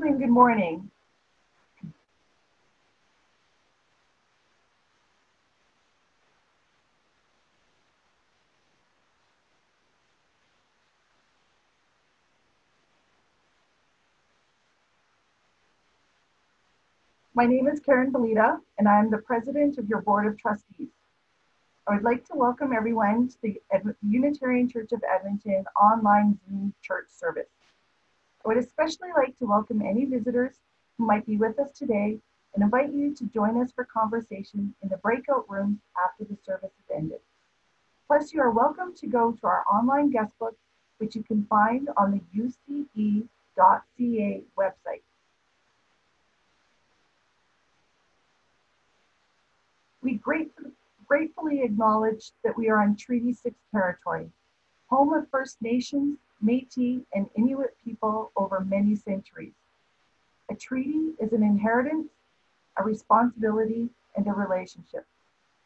good morning. My name is Karen Belita, and I am the president of your board of trustees. I would like to welcome everyone to the Unitarian Church of Edmonton online Zoom church service. I would especially like to welcome any visitors who might be with us today and invite you to join us for conversation in the breakout rooms after the service has ended. Plus, you are welcome to go to our online guest book, which you can find on the uce.ca website. We gratefully, gratefully acknowledge that we are on Treaty 6 territory, home of First Nations, Métis, and Inuit people over many centuries. A treaty is an inheritance, a responsibility, and a relationship.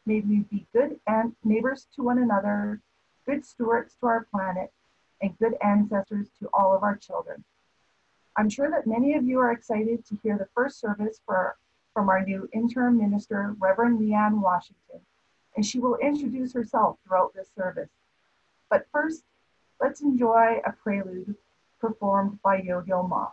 May we be good neighbors to one another, good stewards to our planet, and good ancestors to all of our children. I'm sure that many of you are excited to hear the first service from our new interim minister, Reverend Leanne Washington, and she will introduce herself throughout this service. But first, let's enjoy a prelude performed by Yo-Yo Ma.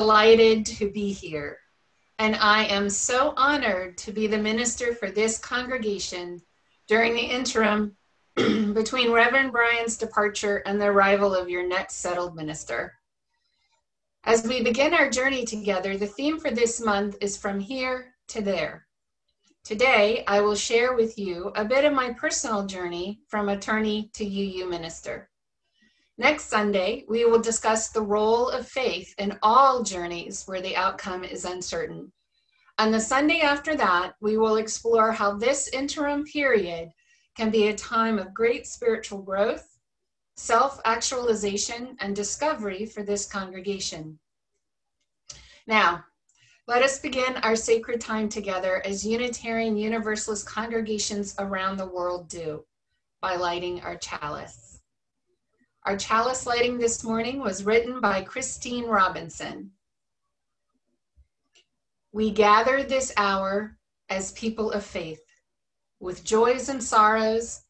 Delighted to be here, and I am so honored to be the minister for this congregation during the interim between Reverend Brian's departure and the arrival of your next settled minister. As we begin our journey together, the theme for this month is From Here to There. Today, I will share with you a bit of my personal journey from attorney to UU minister. Next Sunday, we will discuss the role of faith in all journeys where the outcome is uncertain. On the Sunday after that, we will explore how this interim period can be a time of great spiritual growth, self actualization, and discovery for this congregation. Now, let us begin our sacred time together as Unitarian Universalist congregations around the world do by lighting our chalice. Our chalice lighting this morning was written by Christine Robinson. We gather this hour as people of faith, with joys and sorrows,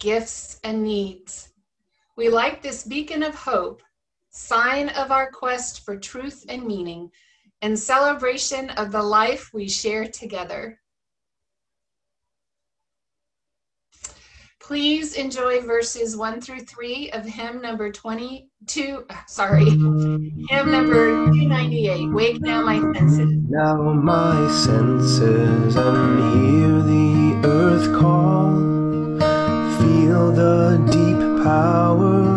gifts and needs. We light this beacon of hope, sign of our quest for truth and meaning, and celebration of the life we share together. Please enjoy verses 1 through 3 of hymn number 22, uh, sorry, hymn number 298, Wake Now My Senses. Now my senses and hear the earth call, feel the deep power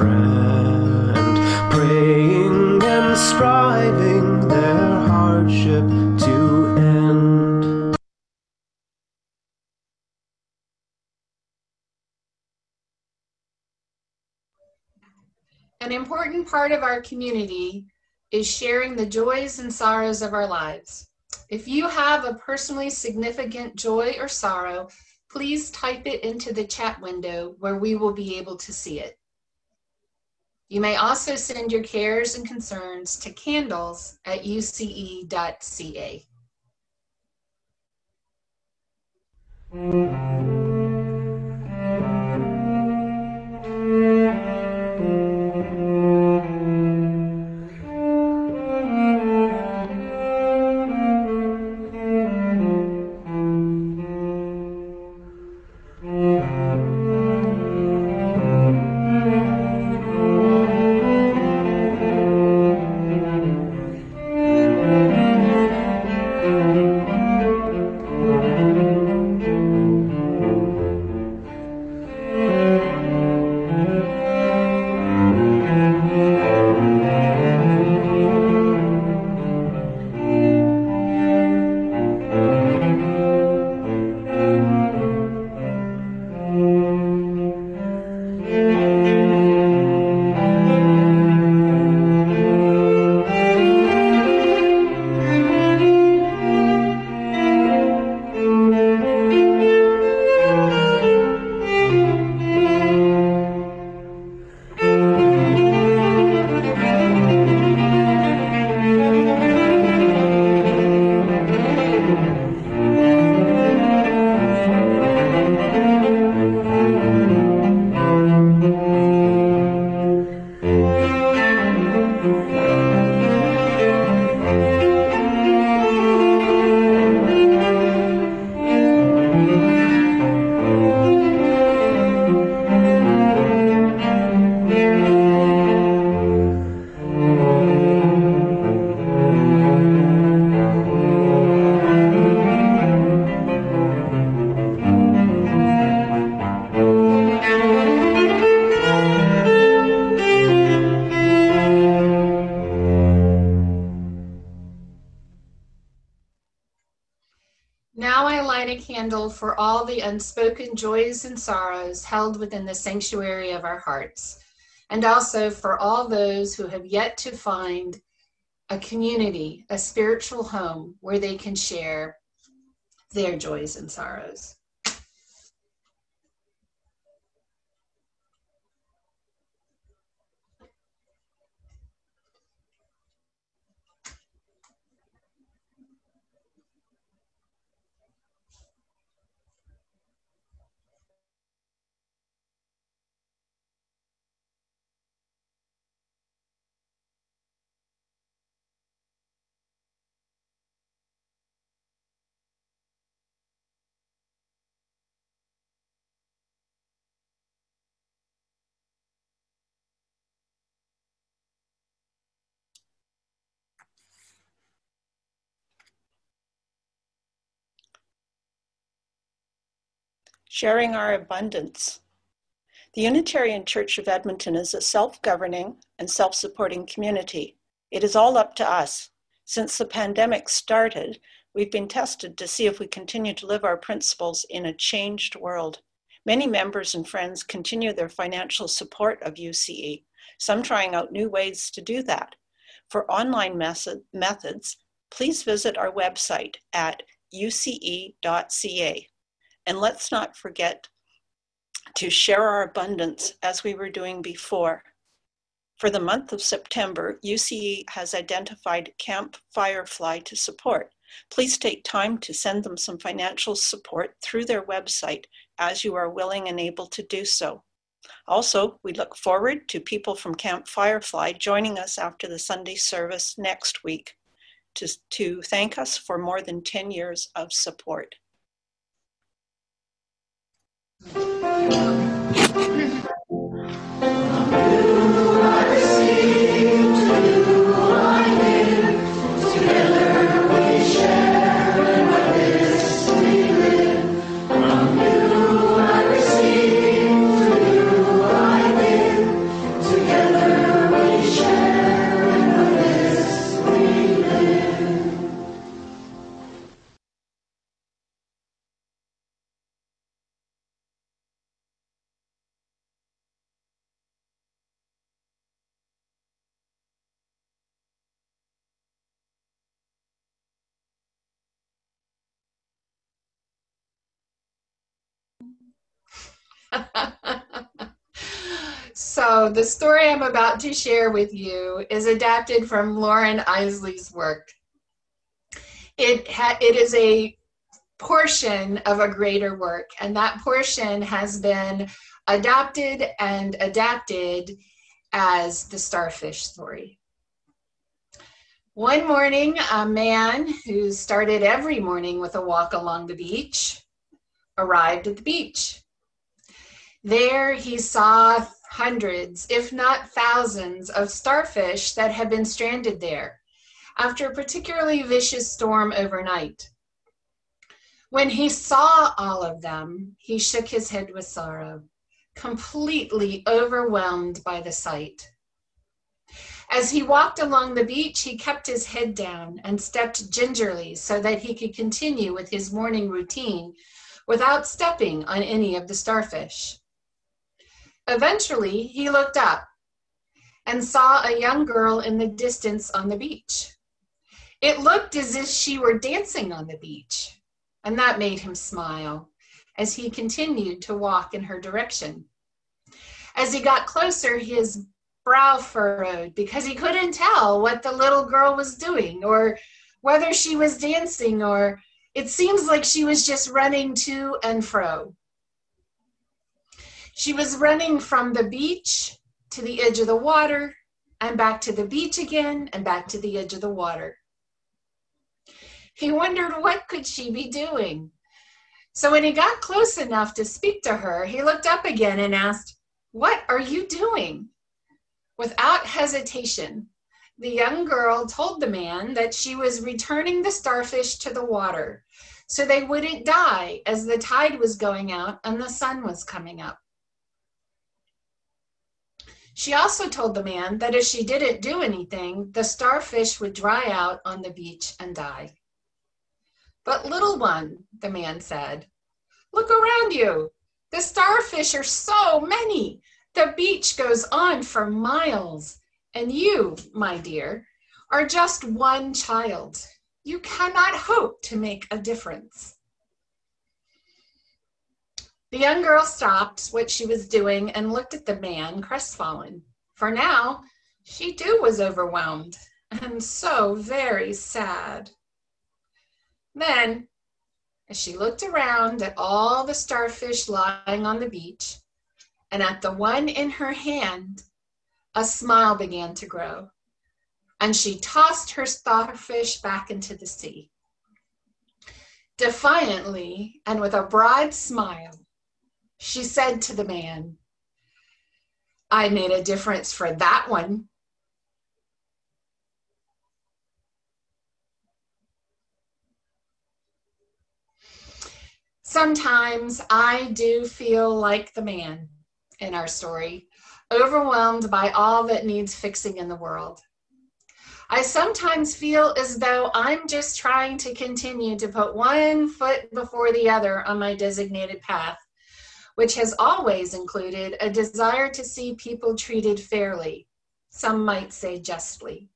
friend, praying and striving their hardship to end. An important part of our community is sharing the joys and sorrows of our lives. If you have a personally significant joy or sorrow, please type it into the chat window where we will be able to see it. You may also send your cares and concerns to candles at uce.ca. for all the unspoken joys and sorrows held within the sanctuary of our hearts, and also for all those who have yet to find a community, a spiritual home where they can share their joys and sorrows. Sharing our abundance. The Unitarian Church of Edmonton is a self governing and self supporting community. It is all up to us. Since the pandemic started, we've been tested to see if we continue to live our principles in a changed world. Many members and friends continue their financial support of UCE, some trying out new ways to do that. For online method, methods, please visit our website at uce.ca. And let's not forget to share our abundance as we were doing before. For the month of September, UCE has identified Camp Firefly to support. Please take time to send them some financial support through their website as you are willing and able to do so. Also, we look forward to people from Camp Firefly joining us after the Sunday service next week to, to thank us for more than 10 years of support. Thank so, the story I'm about to share with you is adapted from Loren Eiseley's work. It, ha- it is a portion of a greater work, and that portion has been adopted and adapted as the starfish story. One morning, a man who started every morning with a walk along the beach arrived at the beach. There he saw hundreds, if not thousands, of starfish that had been stranded there after a particularly vicious storm overnight. When he saw all of them, he shook his head with sorrow, completely overwhelmed by the sight. As he walked along the beach, he kept his head down and stepped gingerly so that he could continue with his morning routine without stepping on any of the starfish. Eventually, he looked up and saw a young girl in the distance on the beach. It looked as if she were dancing on the beach, and that made him smile as he continued to walk in her direction. As he got closer, his brow furrowed because he couldn't tell what the little girl was doing or whether she was dancing or it seems like she was just running to and fro. She was running from the beach to the edge of the water and back to the beach again and back to the edge of the water. He wondered what could she be doing. So when he got close enough to speak to her, he looked up again and asked, "What are you doing?" Without hesitation, the young girl told the man that she was returning the starfish to the water so they wouldn't die as the tide was going out and the sun was coming up. She also told the man that if she didn't do anything, the starfish would dry out on the beach and die. But, little one, the man said, look around you. The starfish are so many. The beach goes on for miles, and you, my dear, are just one child. You cannot hope to make a difference. The young girl stopped what she was doing and looked at the man, crestfallen. For now, she too was overwhelmed and so very sad. Then, as she looked around at all the starfish lying on the beach, and at the one in her hand, a smile began to grow, and she tossed her starfish back into the sea. Defiantly and with a broad smile, she said to the man, I made a difference for that one. Sometimes I do feel like the man in our story, overwhelmed by all that needs fixing in the world. I sometimes feel as though I'm just trying to continue to put one foot before the other on my designated path, which has always included a desire to see people treated fairly, some might say justly.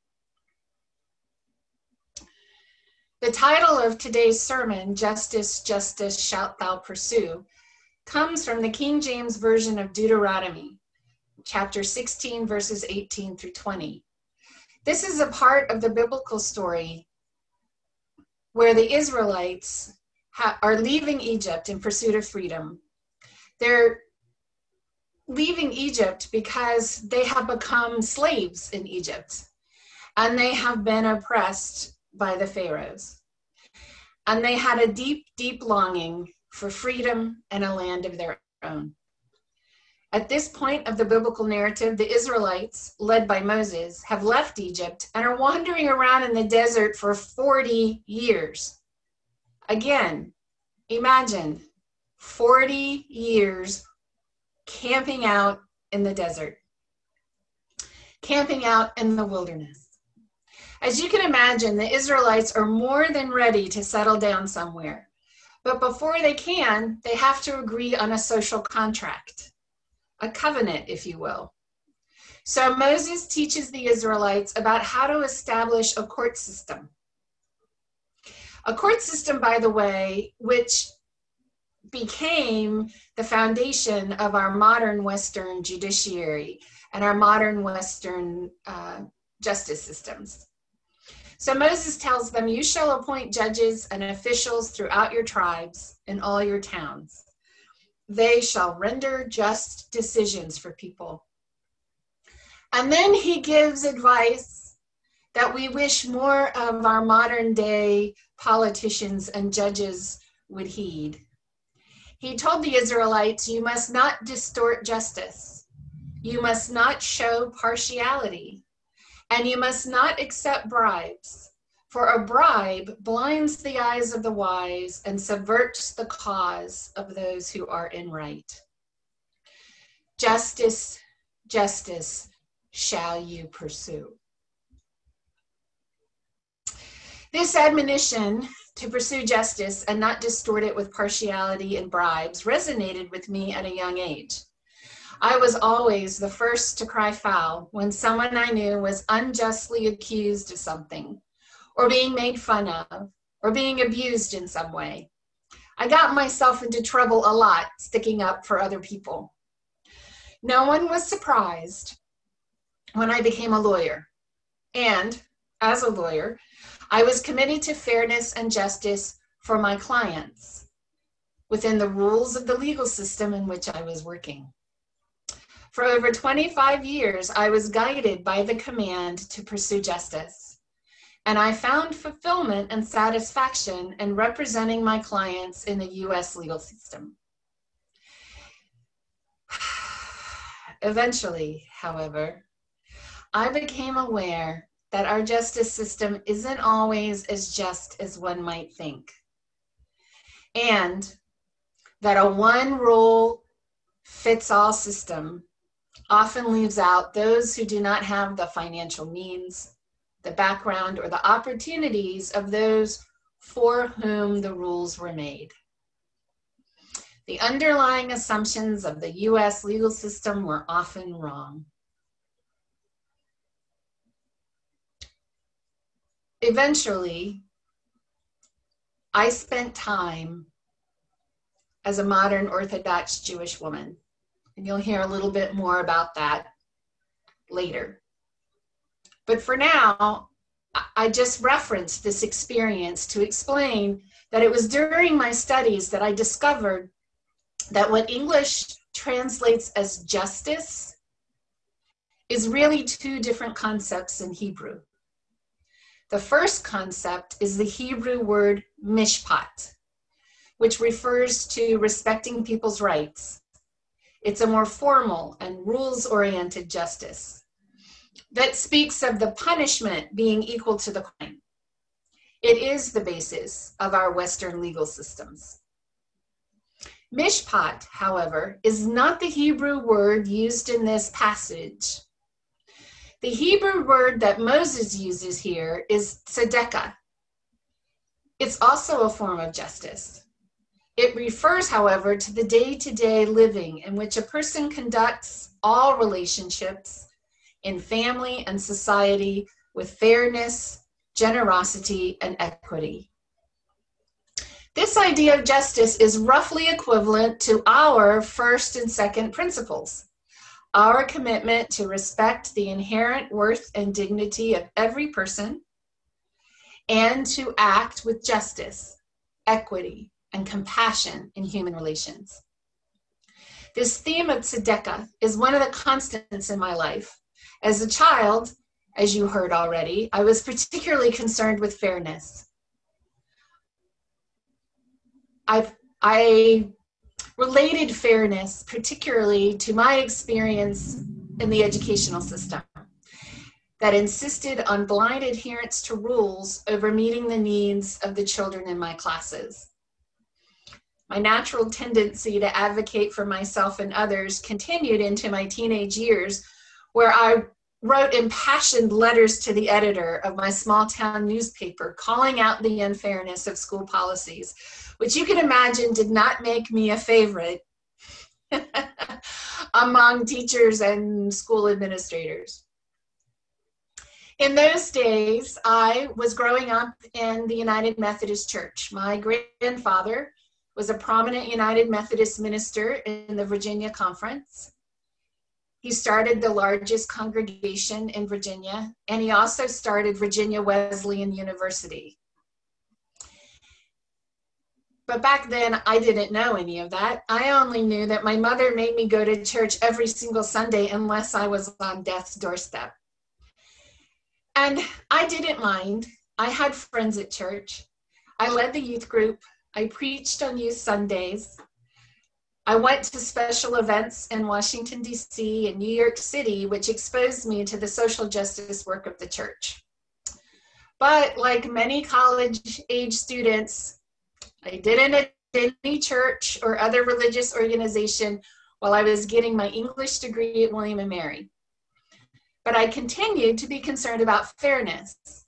The title of today's sermon, Justice, Justice Shalt Thou Pursue, comes from the King James Version of Deuteronomy, chapter 16, verses 18 through 20. This is a part of the biblical story where the Israelites ha- are leaving Egypt in pursuit of freedom. They're leaving Egypt because they have become slaves in Egypt and they have been oppressed by the Pharaohs. And they had a deep, deep longing for freedom and a land of their own. At this point of the biblical narrative, the Israelites, led by Moses, have left Egypt and are wandering around in the desert for 40 years. Again, imagine 40 years camping out in the desert, camping out in the wilderness. As you can imagine, the Israelites are more than ready to settle down somewhere. But before they can, they have to agree on a social contract, a covenant, if you will. So Moses teaches the Israelites about how to establish a court system. A court system, by the way, which became the foundation of our modern Western judiciary and our modern Western uh, justice systems. So Moses tells them, You shall appoint judges and officials throughout your tribes and all your towns. They shall render just decisions for people. And then he gives advice that we wish more of our modern day politicians and judges would heed. He told the Israelites, You must not distort justice. You must not show partiality. And you must not accept bribes. For a bribe blinds the eyes of the wise and subverts the cause of those who are in right. Justice, justice shall you pursue. This admonition to pursue justice and not distort it with partiality and bribes resonated with me at a young age. I was always the first to cry foul when someone I knew was unjustly accused of something, or being made fun of, or being abused in some way. I got myself into trouble a lot sticking up for other people. No one was surprised when I became a lawyer. And as a lawyer, I was committed to fairness and justice for my clients within the rules of the legal system in which I was working. For over 25 years, I was guided by the command to pursue justice. And I found fulfillment and satisfaction in representing my clients in the US legal system. Eventually, however, I became aware that our justice system isn't always as just as one might think. And that a one rule fits all system often leaves out those who do not have the financial means, the background, or the opportunities of those for whom the rules were made. The underlying assumptions of the US legal system were often wrong. Eventually, I spent time as a modern Orthodox Jewish woman. And you'll hear a little bit more about that later. But for now, I just referenced this experience to explain that it was during my studies that I discovered that what English translates as justice is really two different concepts in Hebrew. The first concept is the Hebrew word mishpat, which refers to respecting people's rights. It's a more formal and rules oriented justice that speaks of the punishment being equal to the crime. It is the basis of our Western legal systems. Mishpat, however, is not the Hebrew word used in this passage the Hebrew word that Moses uses here is tzedakah. It's also a form of justice. It refers, however, to the day to day living in which a person conducts all relationships in family and society with fairness, generosity, and equity. This idea of justice is roughly equivalent to our first and second principles our commitment to respect the inherent worth and dignity of every person and to act with justice, equity, and compassion in human relations. This theme of tzedakah is one of the constants in my life. As a child, as you heard already, I was particularly concerned with fairness. I've, I related fairness, particularly to my experience in the educational system, that insisted on blind adherence to rules over meeting the needs of the children in my classes. My natural tendency to advocate for myself and others continued into my teenage years, where I wrote impassioned letters to the editor of my small town newspaper calling out the unfairness of school policies which you can imagine did not make me a favorite among teachers and school administrators. In those days, I was growing up in the United Methodist Church. My grandfather was a prominent United Methodist minister in the Virginia Conference. He started the largest congregation in Virginia, and he also started Virginia Wesleyan University. But back then, I didn't know any of that. I only knew that my mother made me go to church every single Sunday unless I was on death's doorstep. And I didn't mind. I had friends at church. I led the youth group. I preached on youth Sundays. I went to special events in Washington, D.C. and New York City, which exposed me to the social justice work of the church. But like many college age students, I didn't attend any church or other religious organization while I was getting my English degree at William and Mary. But I continued to be concerned about fairness.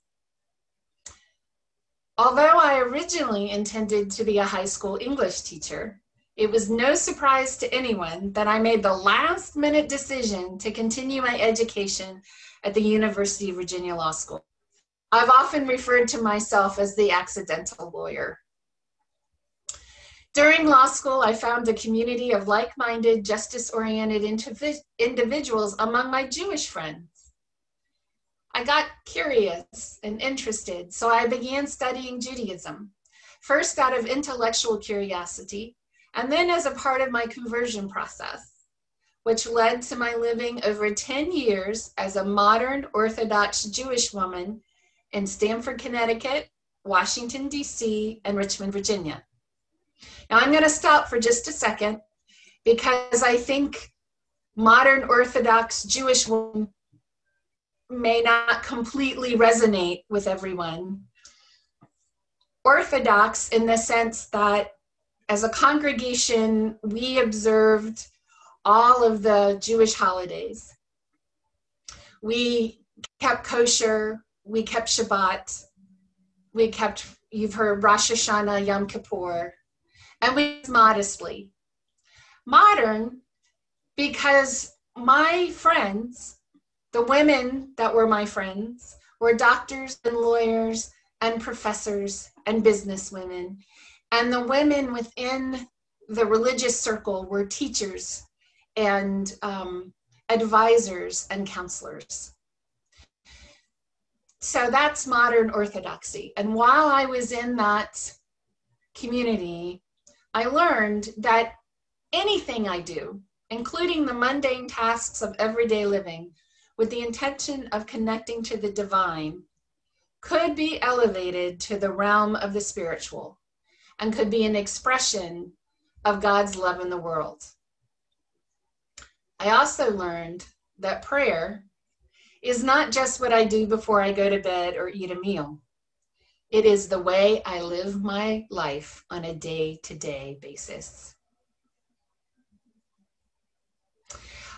Although I originally intended to be a high school English teacher, it was no surprise to anyone that I made the last minute decision to continue my education at the University of Virginia Law School. I've often referred to myself as the accidental lawyer. During law school, I found a community of like minded, justice oriented individuals among my Jewish friends. I got curious and interested, so I began studying Judaism, first out of intellectual curiosity, and then as a part of my conversion process, which led to my living over 10 years as a modern Orthodox Jewish woman in Stamford, Connecticut, Washington, D.C., and Richmond, Virginia. Now I'm going to stop for just a second because I think modern Orthodox Jewish women may not completely resonate with everyone. Orthodox in the sense that as a congregation, we observed all of the Jewish holidays. We kept kosher, we kept Shabbat, we kept, you've heard Rosh Hashanah, Yom Kippur, and we modestly. Modern, because my friends, the women that were my friends, were doctors and lawyers and professors and businesswomen. And the women within the religious circle were teachers and um, advisors and counselors. So that's modern orthodoxy. And while I was in that community, I learned that anything I do, including the mundane tasks of everyday living, with the intention of connecting to the divine, could be elevated to the realm of the spiritual and could be an expression of God's love in the world. I also learned that prayer is not just what I do before I go to bed or eat a meal. It is the way I live my life on a day to day basis.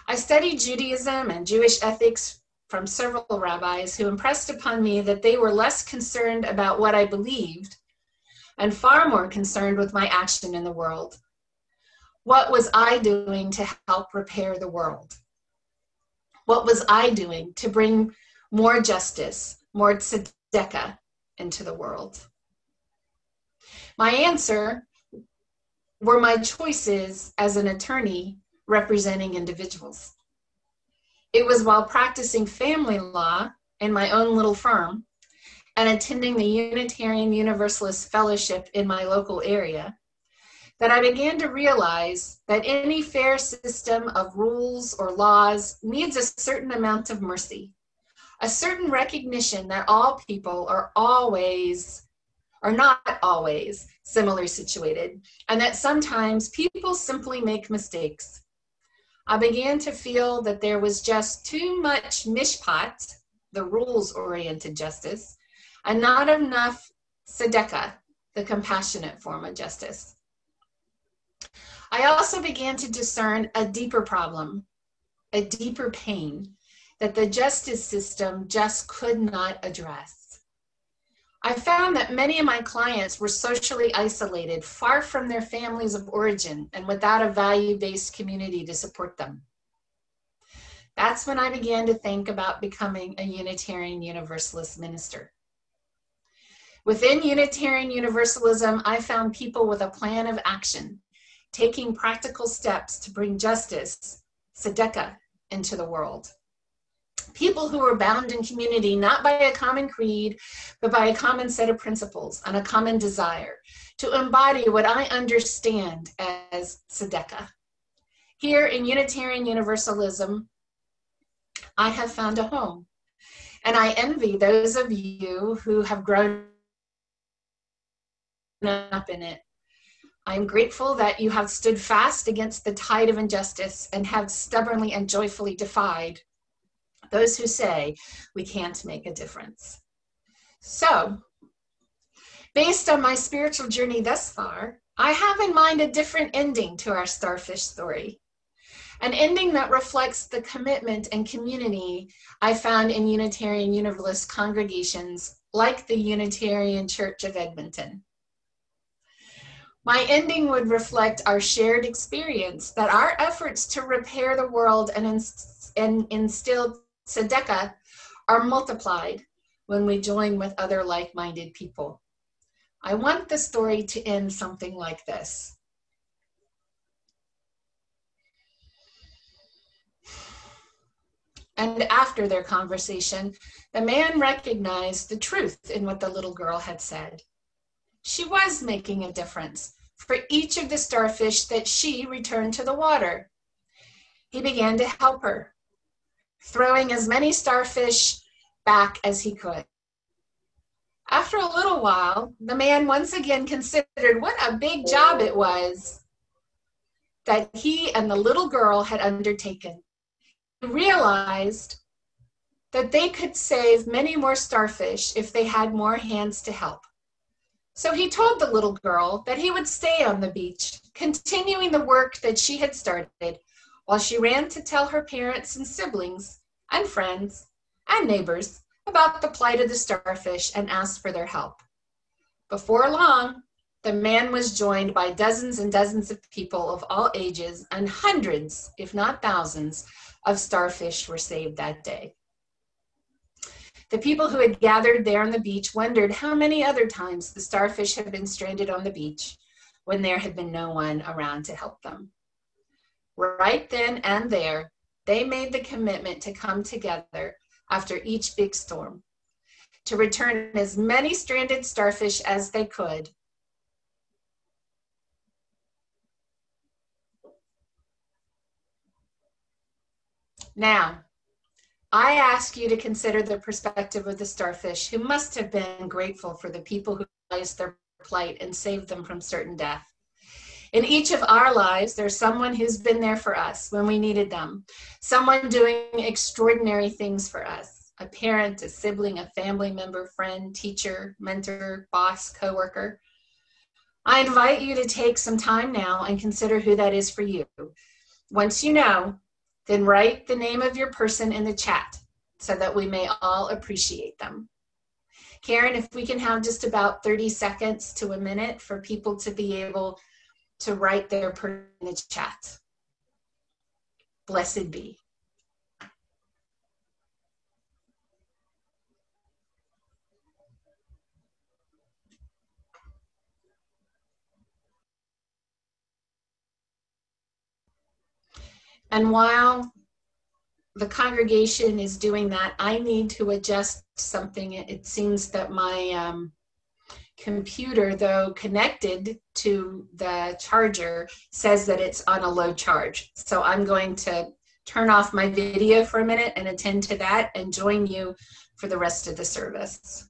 I studied Judaism and Jewish ethics from several rabbis who impressed upon me that they were less concerned about what I believed and far more concerned with my action in the world. What was I doing to help repair the world? What was I doing to bring more justice, more tzedakah, into the world? My answer were my choices as an attorney representing individuals. It was while practicing family law in my own little firm and attending the Unitarian Universalist Fellowship in my local area that I began to realize that any fair system of rules or laws needs a certain amount of mercy a certain recognition that all people are always are not always similarly situated and that sometimes people simply make mistakes. I began to feel that there was just too much mishpat the rules oriented justice and not enough tzedakah the compassionate form of justice i also began to discern a deeper problem a deeper pain that the justice system just could not address. I found that many of my clients were socially isolated, far from their families of origin, and without a value based community to support them. That's when I began to think about becoming a Unitarian Universalist minister. Within Unitarian Universalism, I found people with a plan of action, taking practical steps to bring justice, tzedakah, into the world. People who were bound in community not by a common creed, but by a common set of principles and a common desire to embody what I understand as tzedakah. Here in Unitarian Universalism, I have found a home. And I envy those of you who have grown up in it. I'm grateful that you have stood fast against the tide of injustice and have stubbornly and joyfully defied those who say we can't make a difference. So, based on my spiritual journey thus far, I have in mind a different ending to our starfish story. An ending that reflects the commitment and community I found in Unitarian Universalist congregations like the Unitarian Church of Edmonton. My ending would reflect our shared experience that our efforts to repair the world and, inst- and instill tzedakah are multiplied when we join with other like minded people. I want the story to end something like this. And after their conversation, the man recognized the truth in what the little girl had said. She was making a difference for each of the starfish that she returned to the water. He began to help her, throwing as many starfish back as he could. After a little while, the man once again considered what a big job it was that he and the little girl had undertaken. He realized that they could save many more starfish if they had more hands to help. So he told the little girl that he would stay on the beach, continuing the work that she had started, while she ran to tell her parents and siblings and friends and neighbors about the plight of the starfish and asked for their help. Before long, the man was joined by dozens and dozens of people of all ages, and hundreds, if not thousands, of starfish were saved that day. The people who had gathered there on the beach wondered how many other times the starfish had been stranded on the beach when there had been no one around to help them. Right then and there, they made the commitment to come together after each big storm, to return as many stranded starfish as they could. Now, I ask you to consider the perspective of the starfish who must have been grateful for the people who realized their plight and saved them from certain death. In each of our lives, there's someone who's been there for us when we needed them, someone doing extraordinary things for us a parent, a sibling, a family member, friend, teacher, mentor, boss, coworker. I invite you to take some time now and consider who that is for you. Once you know, then write the name of your person in the chat so that we may all appreciate them. Karen, if we can have just about 30 seconds to a minute for people to be able to write their person in the chat. Blessed be. And while the congregation is doing that, I need to adjust something. It seems that my um, computer, though connected to the charger, says that it's on a low charge. So I'm going to turn off my video for a minute and attend to that and join you for the rest of the service.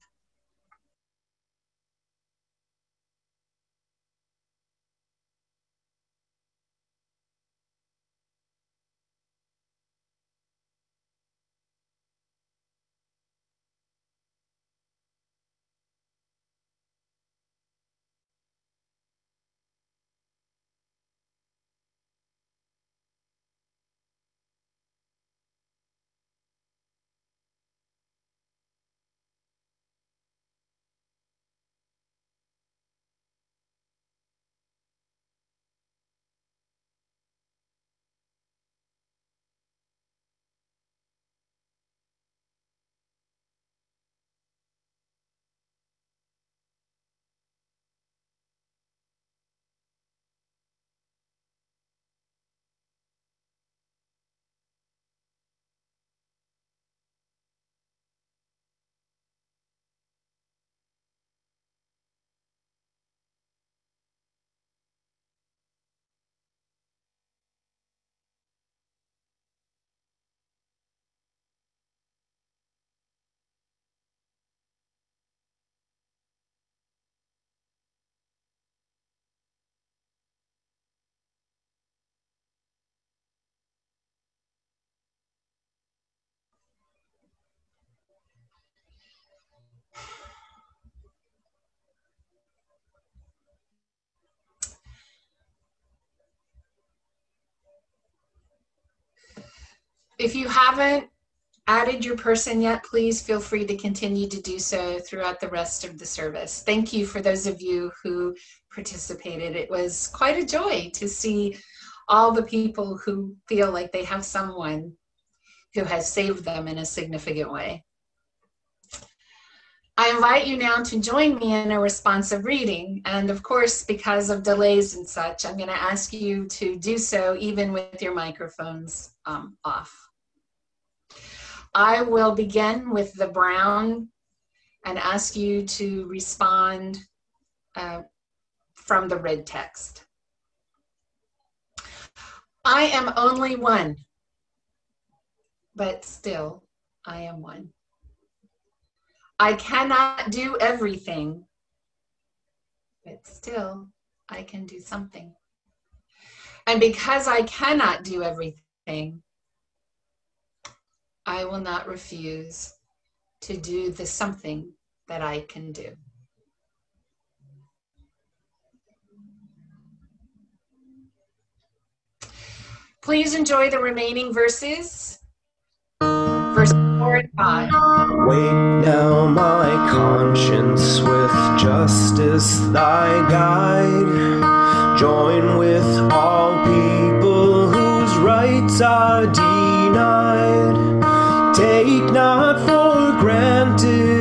If you haven't added your person yet, please feel free to continue to do so throughout the rest of the service. Thank you for those of you who participated. It was quite a joy to see all the people who feel like they have someone who has saved them in a significant way. I invite you now to join me in a responsive reading. And of course, because of delays and such, I'm going to ask you to do so even with your microphones um, off. I will begin with the brown and ask you to respond uh, from the red text. I am only one, but still I am one. I cannot do everything, but still I can do something. And because I cannot do everything, I will not refuse to do the something that I can do. Please enjoy the remaining verses. Verse 4 and 5. Wait now, my conscience, with justice thy guide. Join with all people whose rights are denied. Take not for granted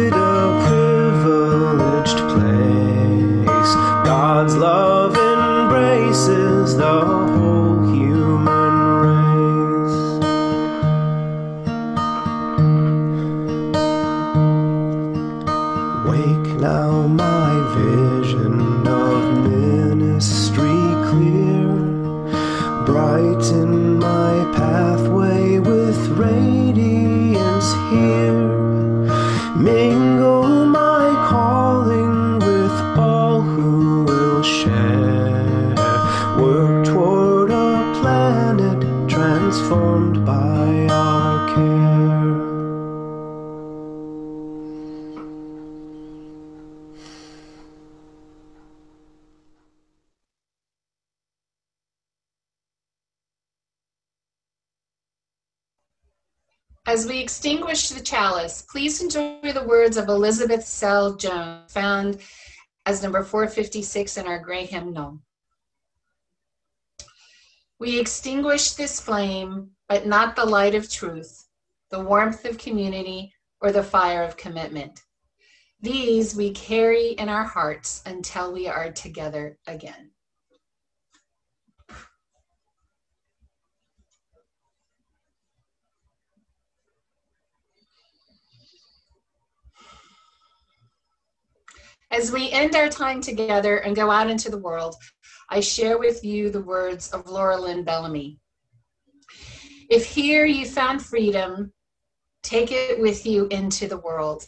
chalice, please enjoy the words of Elizabeth Selle Jones, found as number 456 in our gray hymnal. We extinguish this flame, but not the light of truth, the warmth of community, or the fire of commitment. These we carry in our hearts until we are together again. As we end our time together and go out into the world, I share with you the words of Laura Lynn Bellamy. If here you found freedom, take it with you into the world.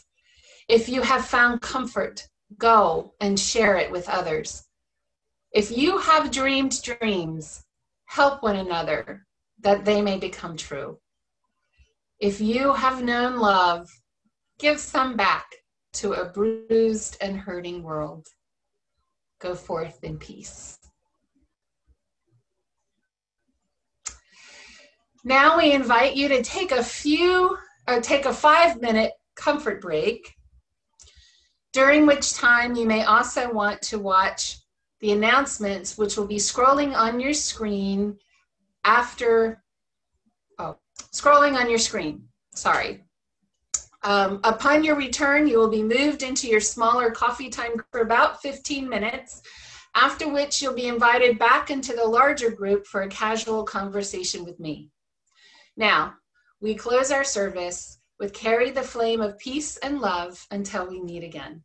If you have found comfort, go and share it with others. If you have dreamed dreams, help one another that they may become true. If you have known love, give some back to a bruised and hurting world. Go forth in peace. Now we invite you to take a few, or take a five minute comfort break, during which time you may also want to watch the announcements, which will be scrolling on your screen after, oh, scrolling on your screen, sorry. Um, upon your return, you will be moved into your smaller coffee time for about 15 minutes, after which you'll be invited back into the larger group for a casual conversation with me. Now, we close our service with carry the flame of peace and love until we meet again.